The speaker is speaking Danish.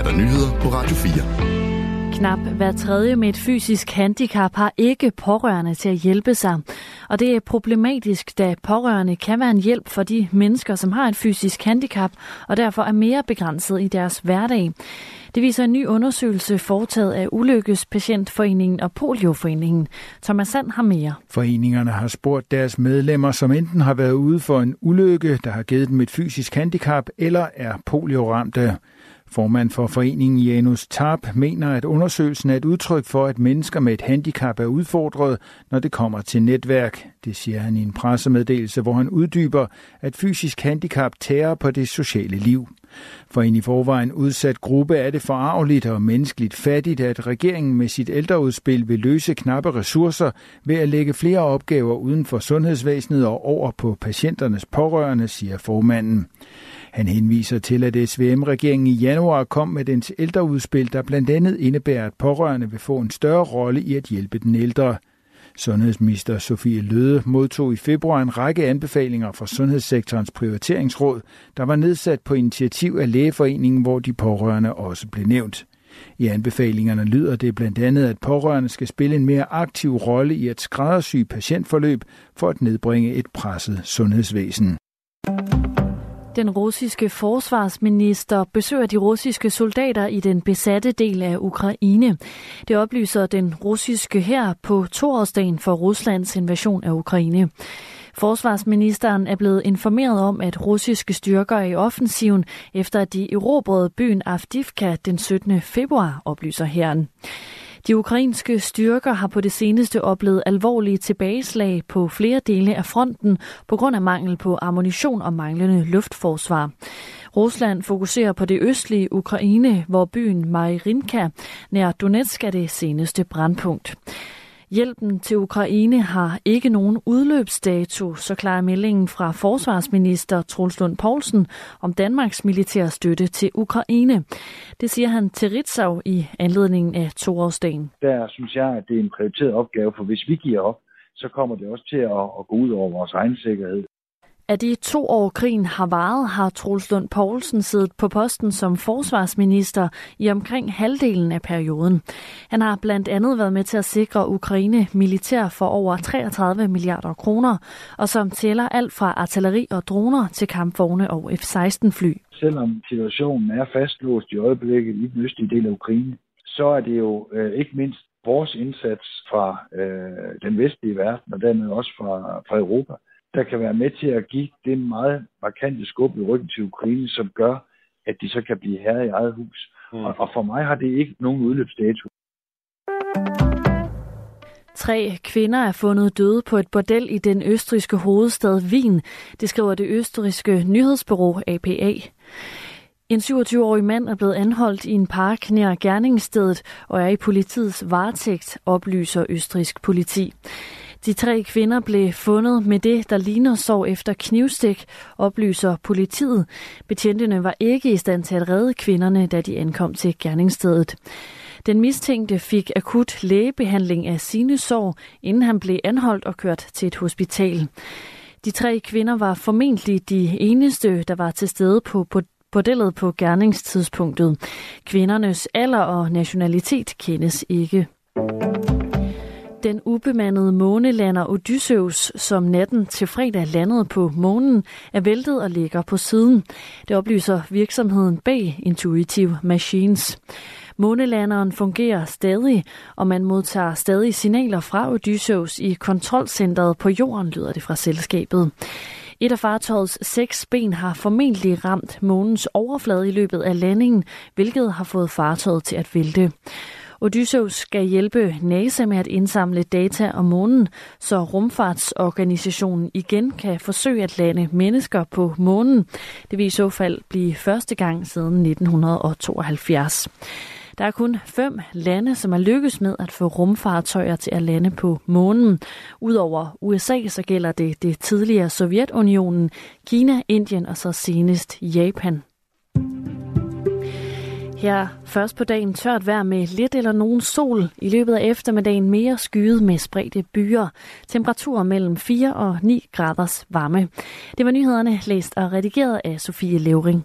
er der nyheder på Radio 4. Knap hver tredje med et fysisk handicap har ikke pårørende til at hjælpe sig. Og det er problematisk, da pårørende kan være en hjælp for de mennesker, som har et fysisk handicap, og derfor er mere begrænset i deres hverdag. Det viser en ny undersøgelse foretaget af Ulykkespatientforeningen og Polioforeningen. Thomas Sand har mere. Foreningerne har spurgt deres medlemmer, som enten har været ude for en ulykke, der har givet dem et fysisk handicap, eller er polioramte. Formand for foreningen Janus Tarp mener, at undersøgelsen er et udtryk for, at mennesker med et handicap er udfordret, når det kommer til netværk. Det siger han i en pressemeddelelse, hvor han uddyber, at fysisk handicap tærer på det sociale liv. For en i forvejen udsat gruppe er det forarveligt og menneskeligt fattigt, at regeringen med sit ældreudspil vil løse knappe ressourcer ved at lægge flere opgaver uden for sundhedsvæsenet og over på patienternes pårørende, siger formanden. Han henviser til, at SVM-regeringen i januar kom med dens ældreudspil, der blandt andet indebærer, at pårørende vil få en større rolle i at hjælpe den ældre. Sundhedsminister Sofie Løde modtog i februar en række anbefalinger fra Sundhedssektorens prioriteringsråd, der var nedsat på initiativ af Lægeforeningen, hvor de pårørende også blev nævnt. I anbefalingerne lyder det blandt andet, at pårørende skal spille en mere aktiv rolle i at skræddersy patientforløb for at nedbringe et presset sundhedsvæsen. Den russiske forsvarsminister besøger de russiske soldater i den besatte del af Ukraine. Det oplyser den russiske her på toårsdagen for Ruslands invasion af Ukraine. Forsvarsministeren er blevet informeret om, at russiske styrker er i offensiven, efter at de erobrede byen Avdivka den 17. februar, oplyser herren. De ukrainske styrker har på det seneste oplevet alvorlige tilbageslag på flere dele af fronten på grund af mangel på ammunition og manglende luftforsvar. Rusland fokuserer på det østlige Ukraine, hvor byen Mariinka nær Donetsk er det seneste brandpunkt. Hjælpen til Ukraine har ikke nogen udløbsdato, så klarer meldingen fra forsvarsminister Troels Lund Poulsen om Danmarks militære støtte til Ukraine. Det siger han til Ritzau i anledningen af toårsdagen. Der synes jeg, at det er en prioriteret opgave, for hvis vi giver op, så kommer det også til at, at gå ud over vores egen sikkerhed. Af de to år krigen har varet, har Troels Lund Poulsen siddet på posten som forsvarsminister i omkring halvdelen af perioden. Han har blandt andet været med til at sikre Ukraine militær for over 33 milliarder kroner, og som tæller alt fra artilleri og droner til kampvogne og F-16-fly. Selvom situationen er fastlåst i øjeblikket i den østlige del af Ukraine, så er det jo øh, ikke mindst vores indsats fra øh, den vestlige verden, og dermed også fra, fra Europa, der kan være med til at give det meget markante skub i ryggen til Ukraine, som gør, at de så kan blive herre i eget hus. Mm. Og, og for mig har det ikke nogen udløbsdato. Tre kvinder er fundet døde på et bordel i den østriske hovedstad Wien, det skriver det østriske nyhedsbureau APA. En 27-årig mand er blevet anholdt i en park nær gerningsstedet og er i politiets varetægt, oplyser østrisk politi. De tre kvinder blev fundet med det, der ligner sår efter knivstik, oplyser politiet. Betjentene var ikke i stand til at redde kvinderne, da de ankom til gerningsstedet. Den mistænkte fik akut lægebehandling af sine sår, inden han blev anholdt og kørt til et hospital. De tre kvinder var formentlig de eneste, der var til stede på, på bordellet på gerningstidspunktet. Kvindernes alder og nationalitet kendes ikke. Den ubemandede månelander Odysseus, som natten til fredag landede på månen, er væltet og ligger på siden. Det oplyser virksomheden bag Intuitive Machines. Månelanderen fungerer stadig, og man modtager stadig signaler fra Odysseus i kontrolcentret på jorden, lyder det fra selskabet. Et af fartøjets seks ben har formentlig ramt månens overflade i løbet af landingen, hvilket har fået fartøjet til at vælte. Odysseus skal hjælpe NASA med at indsamle data om månen, så rumfartsorganisationen igen kan forsøge at lande mennesker på månen. Det vil i så fald blive første gang siden 1972. Der er kun fem lande, som er lykkes med at få rumfartøjer til at lande på månen. Udover USA, så gælder det det tidligere Sovjetunionen, Kina, Indien og så senest Japan. Her først på dagen tørt vejr med lidt eller nogen sol. I løbet af eftermiddagen mere skyet med spredte byer. Temperaturer mellem 4 og 9 graders varme. Det var nyhederne læst og redigeret af Sofie Levering.